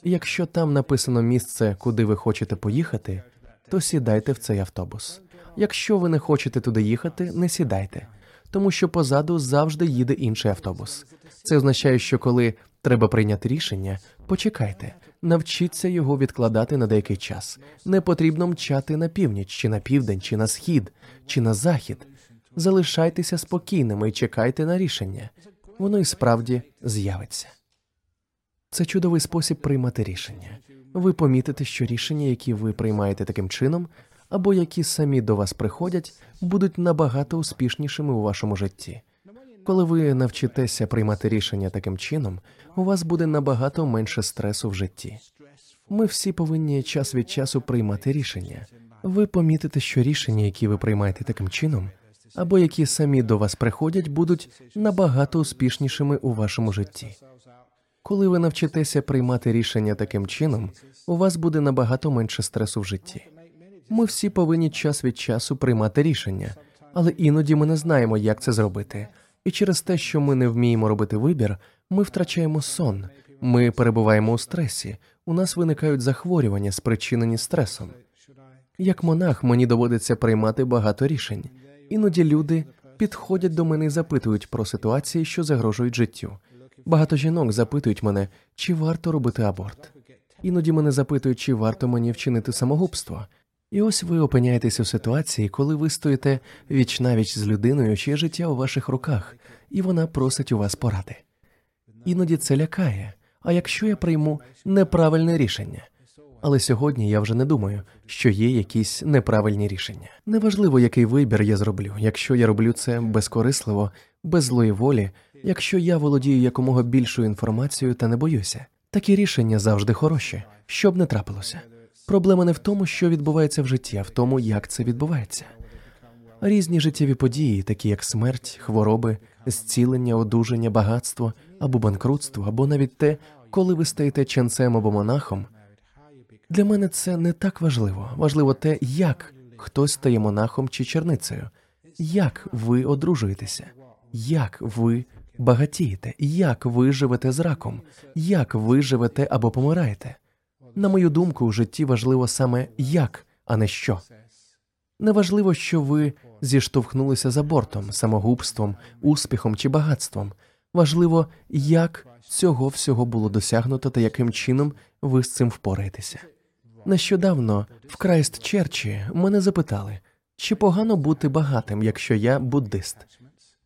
Якщо там написано місце, куди ви хочете поїхати, то сідайте в цей автобус. Якщо ви не хочете туди їхати, не сідайте, тому що позаду завжди їде інший автобус. Це означає, що коли треба прийняти рішення, почекайте, навчіться його відкладати на деякий час. Не потрібно мчати на північ, чи на південь, чи на схід, чи на захід. Залишайтеся спокійними і чекайте на рішення. Воно і справді з'явиться. Це чудовий спосіб приймати рішення. Ви помітите, що рішення, які ви приймаєте таким чином, або які самі до вас приходять, будуть набагато успішнішими у вашому житті. Коли ви навчитеся приймати рішення таким чином, у вас буде набагато менше стресу в житті. Ми всі повинні час від часу приймати рішення. Ви помітите, що рішення, які ви приймаєте таким чином, або які самі до вас приходять, будуть набагато успішнішими у вашому житті. Коли ви навчитеся приймати рішення таким чином, у вас буде набагато менше стресу в житті. Ми всі повинні час від часу приймати рішення, але іноді ми не знаємо, як це зробити. І через те, що ми не вміємо робити вибір, ми втрачаємо сон, ми перебуваємо у стресі, у нас виникають захворювання, спричинені стресом. Як монах мені доводиться приймати багато рішень. Іноді люди підходять до мене і запитують про ситуації, що загрожують життю. Багато жінок запитують мене, чи варто робити аборт. Іноді мене запитують, чи варто мені вчинити самогубство. І ось ви опиняєтесь у ситуації, коли ви стоїте віч навіч з людиною, чиє життя у ваших руках, і вона просить у вас поради. Іноді це лякає. А якщо я прийму неправильне рішення? Але сьогодні я вже не думаю, що є якісь неправильні рішення. Неважливо, який вибір я зроблю, якщо я роблю це безкорисливо, без злої волі, якщо я володію якомога більшою інформацією та не боюся. Такі рішення завжди хороші, що б не трапилося. Проблема не в тому, що відбувається в житті, а в тому, як це відбувається. Різні життєві події, такі як смерть, хвороби, зцілення, одужання, багатство або банкрутство, або навіть те, коли ви стаєте ченцем або монахом. Для мене це не так важливо. Важливо те, як хтось стає монахом чи черницею, як ви одружуєтеся, як ви багатієте, як ви живете з раком, як ви живете або помираєте. На мою думку, у житті важливо саме як, а не що. Неважливо, що ви зіштовхнулися за бортом, самогубством, успіхом чи багатством. Важливо, як цього всього було досягнуто та яким чином ви з цим впораєтеся. Нещодавно в Крайстчерчі мене запитали, чи погано бути багатим, якщо я буддист,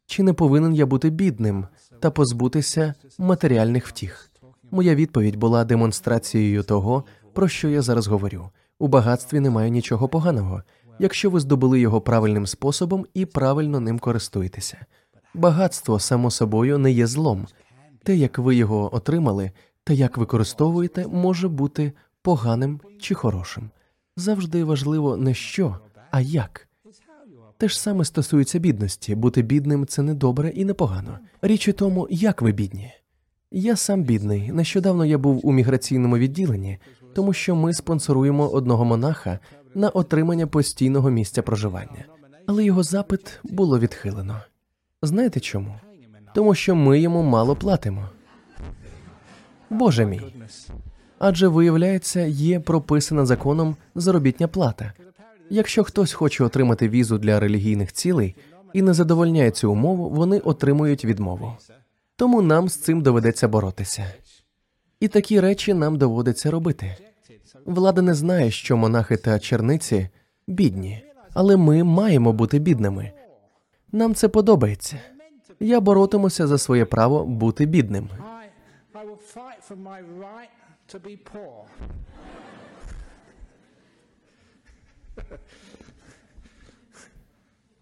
чи не повинен я бути бідним та позбутися матеріальних втіх. Моя відповідь була демонстрацією того, про що я зараз говорю. У багатстві немає нічого поганого, якщо ви здобули його правильним способом і правильно ним користуєтеся. Багатство само собою не є злом. Те, як ви його отримали, та як використовуєте, може бути поганим чи хорошим. Завжди важливо не що, а як. Те ж саме стосується бідності. Бути бідним це не добре і не погано. Річ у тому, як ви бідні. Я сам бідний. Нещодавно я був у міграційному відділенні, тому що ми спонсоруємо одного монаха на отримання постійного місця проживання, але його запит було відхилено. Знаєте чому? Тому що ми йому мало платимо. Боже мій. Адже виявляється, є прописана законом заробітня плата. Якщо хтось хоче отримати візу для релігійних цілей і не задовольняє цю умову, вони отримують відмову. Тому нам з цим доведеться боротися. І такі речі нам доводиться робити. Влада не знає, що монахи та черниці бідні, але ми маємо бути бідними. Нам це подобається. Я боротимуся за своє право бути бідним.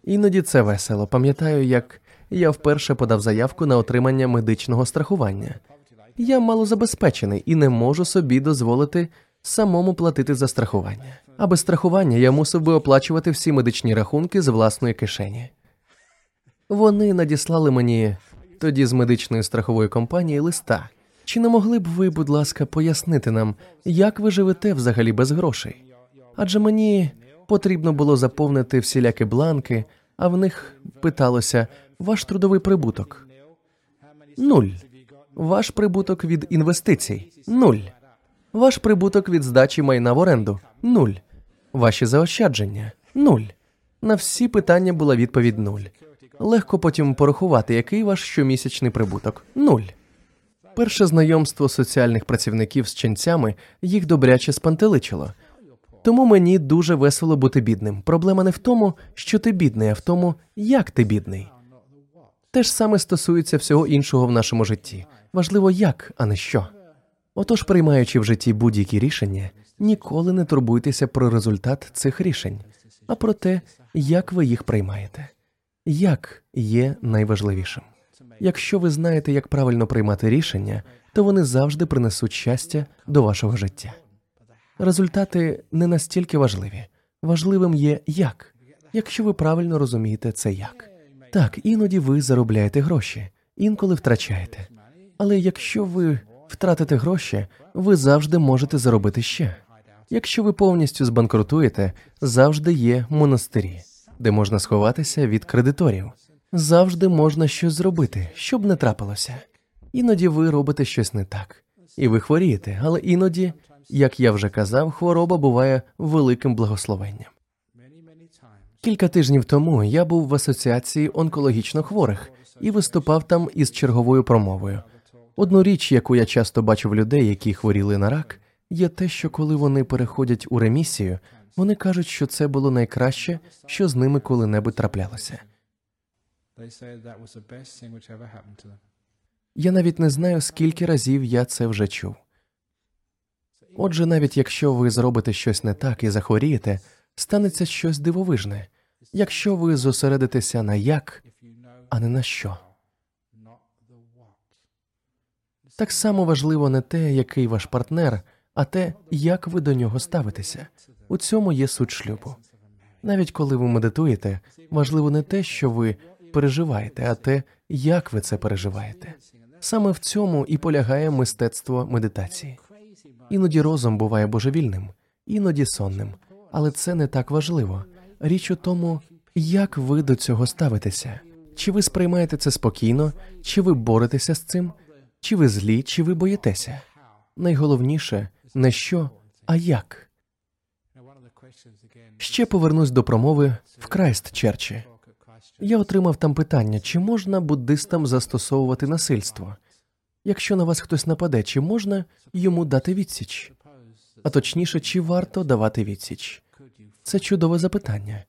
Іноді це весело. Пам'ятаю, як я вперше подав заявку на отримання медичного страхування. Я малозабезпечений і не можу собі дозволити самому платити за страхування. А без страхування я мусив би оплачувати всі медичні рахунки з власної кишені. Вони надіслали мені тоді з медичної страхової компанії листа. Чи не могли б ви, будь ласка, пояснити нам, як ви живете взагалі без грошей? Адже мені потрібно було заповнити всілякі бланки, а в них питалося ваш трудовий прибуток. Нуль. Ваш прибуток від інвестицій нуль. Ваш прибуток від здачі майна в оренду нуль. Ваші заощадження нуль. На всі питання була відповідь нуль. Легко потім порахувати, який ваш щомісячний прибуток нуль. Перше знайомство соціальних працівників з ченцями їх добряче спантеличило. Тому мені дуже весело бути бідним. Проблема не в тому, що ти бідний, а в тому, як ти бідний. Те ж саме стосується всього іншого в нашому житті. Важливо як, а не що. Отож, приймаючи в житті будь-які рішення, ніколи не турбуйтеся про результат цих рішень, а про те, як ви їх приймаєте. Як є найважливішим. Якщо ви знаєте, як правильно приймати рішення, то вони завжди принесуть щастя до вашого життя. Результати не настільки важливі. Важливим є як, якщо ви правильно розумієте це як. Так, іноді ви заробляєте гроші, інколи втрачаєте. Але якщо ви втратите гроші, ви завжди можете заробити ще. Якщо ви повністю збанкрутуєте, завжди є монастирі, де можна сховатися від кредиторів. Завжди можна щось зробити, щоб не трапилося. Іноді ви робите щось не так, і ви хворієте, але іноді, як я вже казав, хвороба буває великим благословенням. Кілька тижнів тому я був в асоціації онкологічно хворих і виступав там із черговою промовою. Одну річ, яку я часто бачу в людей, які хворіли на рак, є те, що коли вони переходять у ремісію, вони кажуть, що це було найкраще, що з ними коли-небудь траплялося. Я навіть не знаю, скільки разів я це вже чув. Отже, навіть якщо ви зробите щось не так і захворієте, станеться щось дивовижне, якщо ви зосередитеся на як, а не на що. Так само важливо не те, який ваш партнер, а те, як ви до нього ставитеся. У цьому є суть шлюбу. Навіть коли ви медитуєте, важливо не те, що ви переживаєте, а те, як ви це переживаєте. Саме в цьому і полягає мистецтво медитації. Іноді розум буває божевільним, іноді сонним, але це не так важливо. Річ у тому, як ви до цього ставитеся. Чи ви сприймаєте це спокійно, чи ви боретеся з цим, чи ви злі, чи ви боїтеся. Найголовніше не що, а як. Ще повернусь до промови в Крайстчерчі. Я отримав там питання, чи можна буддистам застосовувати насильство? Якщо на вас хтось нападе, чи можна йому дати відсіч? А точніше, чи варто давати відсіч? Це чудове запитання.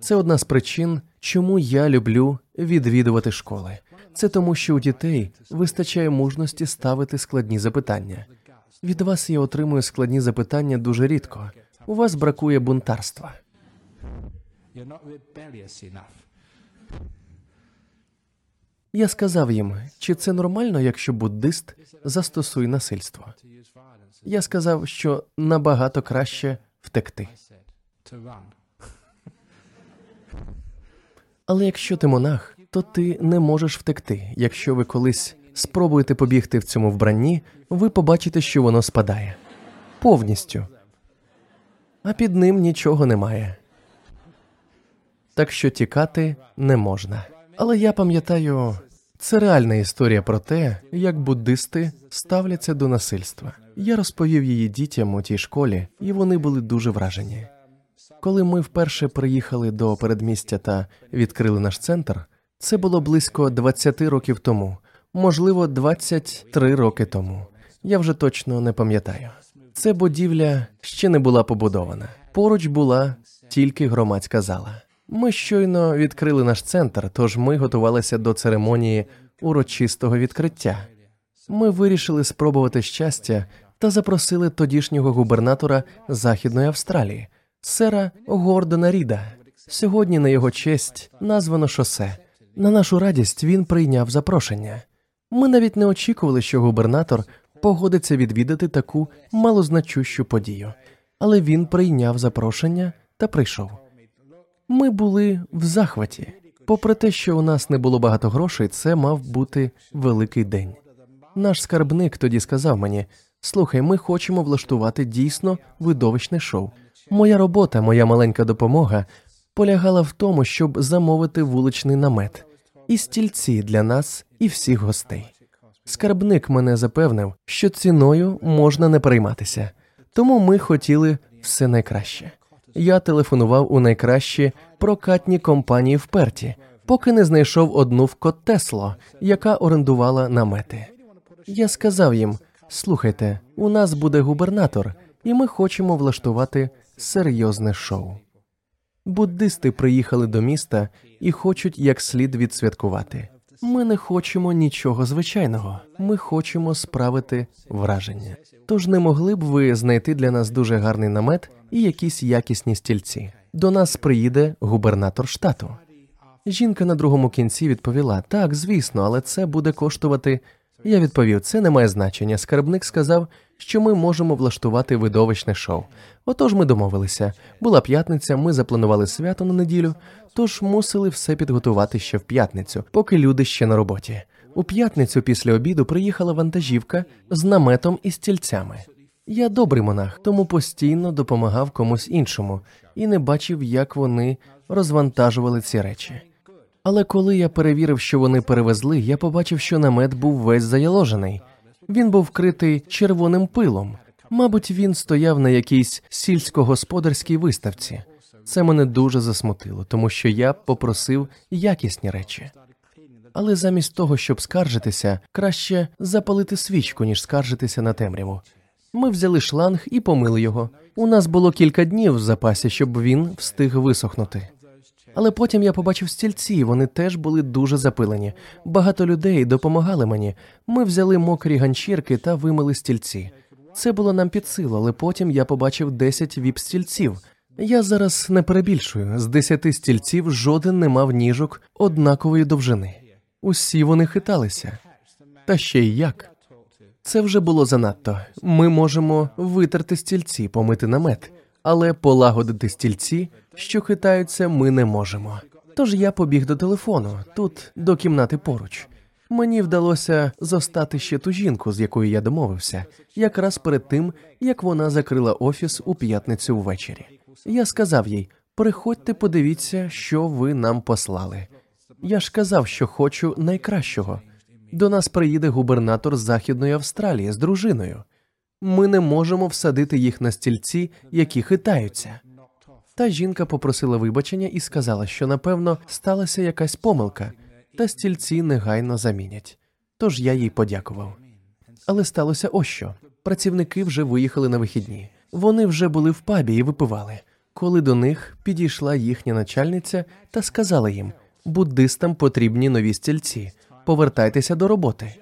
Це одна з причин, чому я люблю відвідувати школи. Це тому, що у дітей вистачає мужності ставити складні запитання. Від вас я отримую складні запитання дуже рідко. У вас бракує бунтарства. Я сказав їм, чи це нормально, якщо буддист застосує насильство. Я сказав, що набагато краще втекти. Але якщо ти монах, то ти не можеш втекти. Якщо ви колись спробуєте побігти в цьому вбранні, ви побачите, що воно спадає повністю. А під ним нічого немає. Так що тікати не можна. Але я пам'ятаю, це реальна історія про те, як буддисти ставляться до насильства. Я розповів її дітям у тій школі, і вони були дуже вражені. Коли ми вперше приїхали до передмістя та відкрили наш центр, це було близько 20 років тому, можливо, 23 роки тому. Я вже точно не пам'ятаю. Це будівля ще не була побудована. Поруч була тільки громадська зала. Ми щойно відкрили наш центр, тож ми готувалися до церемонії урочистого відкриття. Ми вирішили спробувати щастя та запросили тодішнього губернатора Західної Австралії, сера Гордона Ріда. Сьогодні на його честь названо шосе. На нашу радість він прийняв запрошення. Ми навіть не очікували, що губернатор погодиться відвідати таку малозначущу подію, але він прийняв запрошення та прийшов. Ми були в захваті. Попри те, що у нас не було багато грошей, це мав бути великий день. Наш скарбник тоді сказав мені: слухай, ми хочемо влаштувати дійсно видовищне шоу. Моя робота, моя маленька допомога полягала в тому, щоб замовити вуличний намет і стільці для нас і всіх гостей. Скарбник мене запевнив, що ціною можна не перейматися, тому ми хотіли все найкраще. Я телефонував у найкращі прокатні компанії в Перті, поки не знайшов одну в Коттесло, яка орендувала намети. Я сказав їм: слухайте, у нас буде губернатор, і ми хочемо влаштувати серйозне шоу. Буддисти приїхали до міста і хочуть як слід відсвяткувати. Ми не хочемо нічого звичайного. Ми хочемо справити враження. Тож не могли б ви знайти для нас дуже гарний намет і якісь якісні стільці. До нас приїде губернатор штату. Жінка на другому кінці відповіла: так, звісно, але це буде коштувати. Я відповів: це не має значення. Скарбник сказав, що ми можемо влаштувати видовищне шоу. Отож ми домовилися. Була п'ятниця, ми запланували свято на неділю, тож мусили все підготувати ще в п'ятницю, поки люди ще на роботі. У п'ятницю після обіду приїхала вантажівка з наметом і стільцями. Я добрий монах, тому постійно допомагав комусь іншому і не бачив, як вони розвантажували ці речі. Але коли я перевірив, що вони перевезли, я побачив, що намет був весь заяложений. Він був вкритий червоним пилом. Мабуть, він стояв на якійсь сільськогосподарській виставці. Це мене дуже засмутило, тому що я попросив якісні речі. Але замість того, щоб скаржитися, краще запалити свічку, ніж скаржитися на темряву. Ми взяли шланг і помили його. У нас було кілька днів в запасі, щоб він встиг висохнути. Але потім я побачив стільці, вони теж були дуже запилені. Багато людей допомагали мені. Ми взяли мокрі ганчірки та вимили стільці. Це було нам під силу, але потім я побачив 10 віп-стільців. Я зараз не перебільшую. З 10 стільців жоден не мав ніжок однакової довжини. Усі вони хиталися. Та ще й як. Це вже було занадто. Ми можемо витерти стільці, помити намет, але полагодити стільці, що хитаються, ми не можемо. Тож я побіг до телефону, тут до кімнати поруч. Мені вдалося зостати ще ту жінку, з якою я домовився, якраз перед тим, як вона закрила офіс у п'ятницю ввечері. Я сказав їй: приходьте, подивіться, що ви нам послали. Я ж казав, що хочу найкращого. До нас приїде губернатор з Західної Австралії з дружиною. Ми не можемо всадити їх на стільці, які хитаються. Та жінка попросила вибачення і сказала, що напевно сталася якась помилка, та стільці негайно замінять. Тож я їй подякував. Але сталося ось що. Працівники вже виїхали на вихідні. Вони вже були в пабі і випивали. Коли до них підійшла їхня начальниця та сказала їм: буддистам потрібні нові стільці. Повертайтеся до роботи.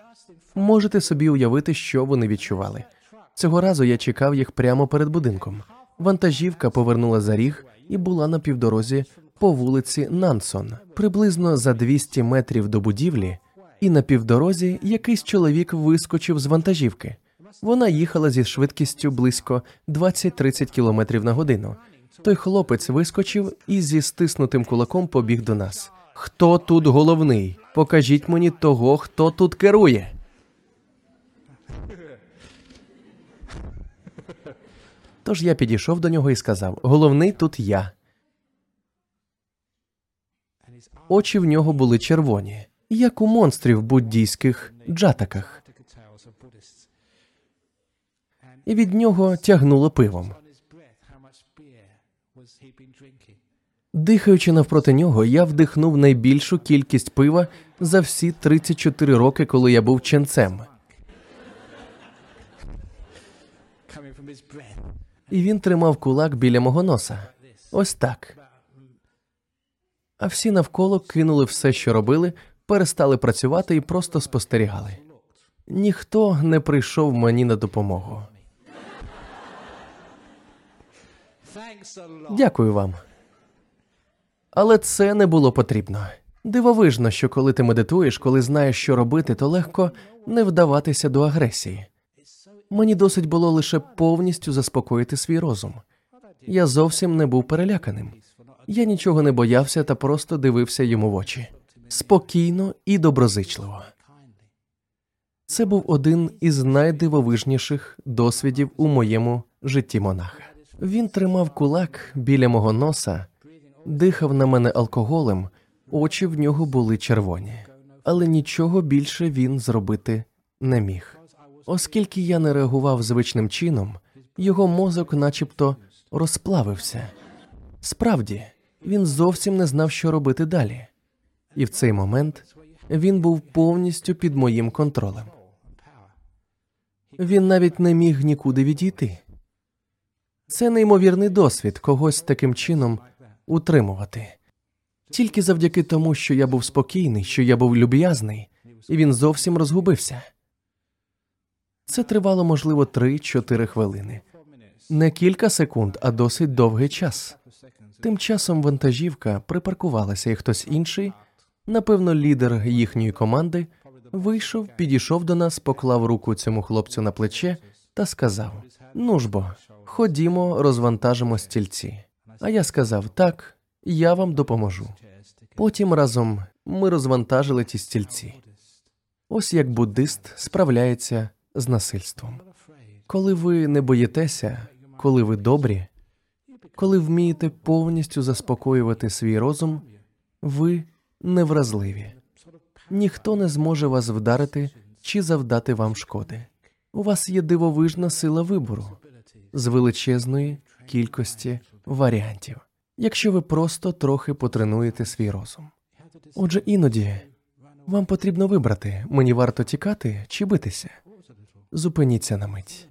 Можете собі уявити, що вони відчували. Цього разу я чекав їх прямо перед будинком. Вантажівка повернула за ріг і була на півдорозі по вулиці Нансон, приблизно за 200 метрів до будівлі, і на півдорозі якийсь чоловік вискочив з вантажівки. Вона їхала зі швидкістю близько 20-30 км на годину. Той хлопець вискочив і зі стиснутим кулаком побіг до нас. Хто тут головний? Покажіть мені того, хто тут керує. Тож я підійшов до нього і сказав: головний тут я. Очі в нього були червоні, як у монстрів буддійських джатаках. І від нього тягнуло пивом. Дихаючи навпроти нього, я вдихнув найбільшу кількість пива за всі 34 роки, коли я був ченцем. І він тримав кулак біля мого носа. Ось так. А всі навколо кинули все, що робили, перестали працювати і просто спостерігали. Ніхто не прийшов мені на допомогу. Дякую вам. Але це не було потрібно. Дивовижно, що коли ти медитуєш, коли знаєш, що робити, то легко не вдаватися до агресії. Мені досить було лише повністю заспокоїти свій розум. Я зовсім не був переляканим. Я нічого не боявся та просто дивився йому в очі спокійно і доброзичливо. Це був один із найдивовижніших досвідів у моєму житті монаха. Він тримав кулак біля мого носа, дихав на мене алкоголем, очі в нього були червоні, але нічого більше він зробити не міг. Оскільки я не реагував звичним чином, його мозок, начебто, розплавився. Справді, він зовсім не знав, що робити далі, і в цей момент він був повністю під моїм контролем. Він навіть не міг нікуди відійти. Це неймовірний досвід когось таким чином утримувати. Тільки завдяки тому, що я був спокійний, що я був люб'язний, і він зовсім розгубився. Це тривало, можливо, 3-4 хвилини. Не кілька секунд, а досить довгий час. Тим часом вантажівка припаркувалася, і хтось інший, напевно, лідер їхньої команди, вийшов, підійшов до нас, поклав руку цьому хлопцю на плече та сказав: Ну ж бо, ходімо, розвантажимо стільці. А я сказав: так, я вам допоможу. Потім разом ми розвантажили ті стільці. Ось як буддист справляється з насильством. Коли ви не боїтеся, коли ви добрі, коли вмієте повністю заспокоювати свій розум, ви невразливі. Ніхто не зможе вас вдарити чи завдати вам шкоди. У вас є дивовижна сила вибору з величезної кількості варіантів, якщо ви просто трохи потренуєте свій розум. Отже, іноді вам потрібно вибрати, мені варто тікати чи битися. Зупиніться на мить.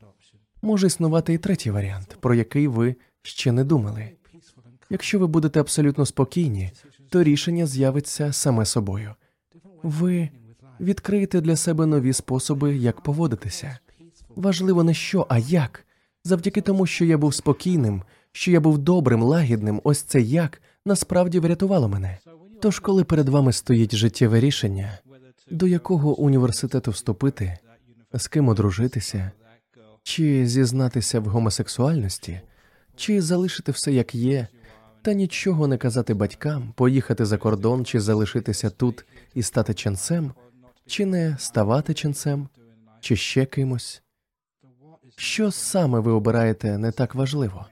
Може існувати і третій варіант, про який ви ще не думали. Якщо ви будете абсолютно спокійні, то рішення з'явиться саме собою. Ви відкриєте для себе нові способи, як поводитися. Важливо не що, а як. Завдяки тому, що я був спокійним, що я був добрим, лагідним, ось це як насправді врятувало мене. Тож, коли перед вами стоїть життєве рішення, до якого університету вступити, з ким одружитися, чи зізнатися в гомосексуальності, чи залишити все як є, та нічого не казати батькам, поїхати за кордон, чи залишитися тут і стати ченцем, чи не ставати ченцем, чи ще кимось. Що саме ви обираєте, не так важливо.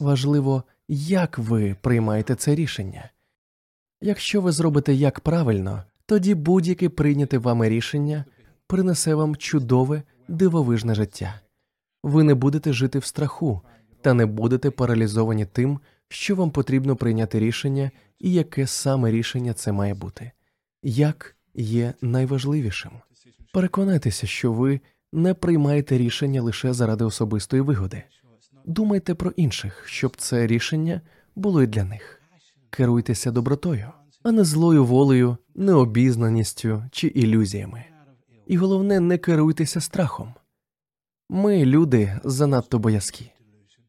Важливо, як ви приймаєте це рішення. Якщо ви зробите як правильно, тоді будь-яке прийняте вами рішення принесе вам чудове, дивовижне життя. Ви не будете жити в страху та не будете паралізовані тим, що вам потрібно прийняти рішення і яке саме рішення це має бути. Як є найважливішим. Переконайтеся, що ви не приймаєте рішення лише заради особистої вигоди. Думайте про інших, щоб це рішення було і для них. Керуйтеся добротою, а не злою волею, необізнаністю чи ілюзіями. І головне, не керуйтеся страхом. Ми, люди, занадто боязкі.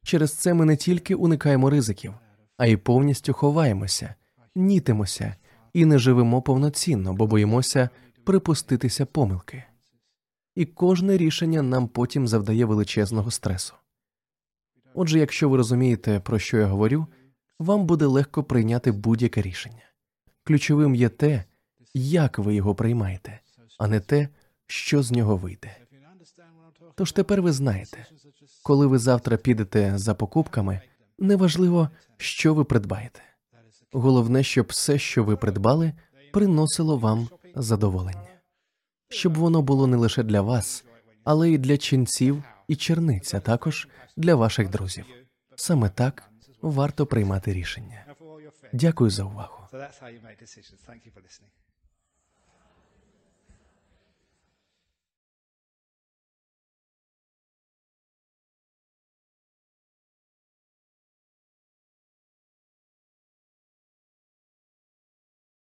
Через це ми не тільки уникаємо ризиків, а й повністю ховаємося, нітимося і не живемо повноцінно, бо боїмося припуститися помилки. І кожне рішення нам потім завдає величезного стресу. Отже, якщо ви розумієте, про що я говорю, вам буде легко прийняти будь-яке рішення. Ключовим є те, як ви його приймаєте, а не те, що з нього вийде. Тож тепер ви знаєте, коли ви завтра підете за покупками, неважливо, що ви придбаєте. Головне, щоб все, що ви придбали, приносило вам задоволення, щоб воно було не лише для вас, але й для ченців і черниць, а також для ваших друзів. Саме так варто приймати рішення. Дякую за увагу.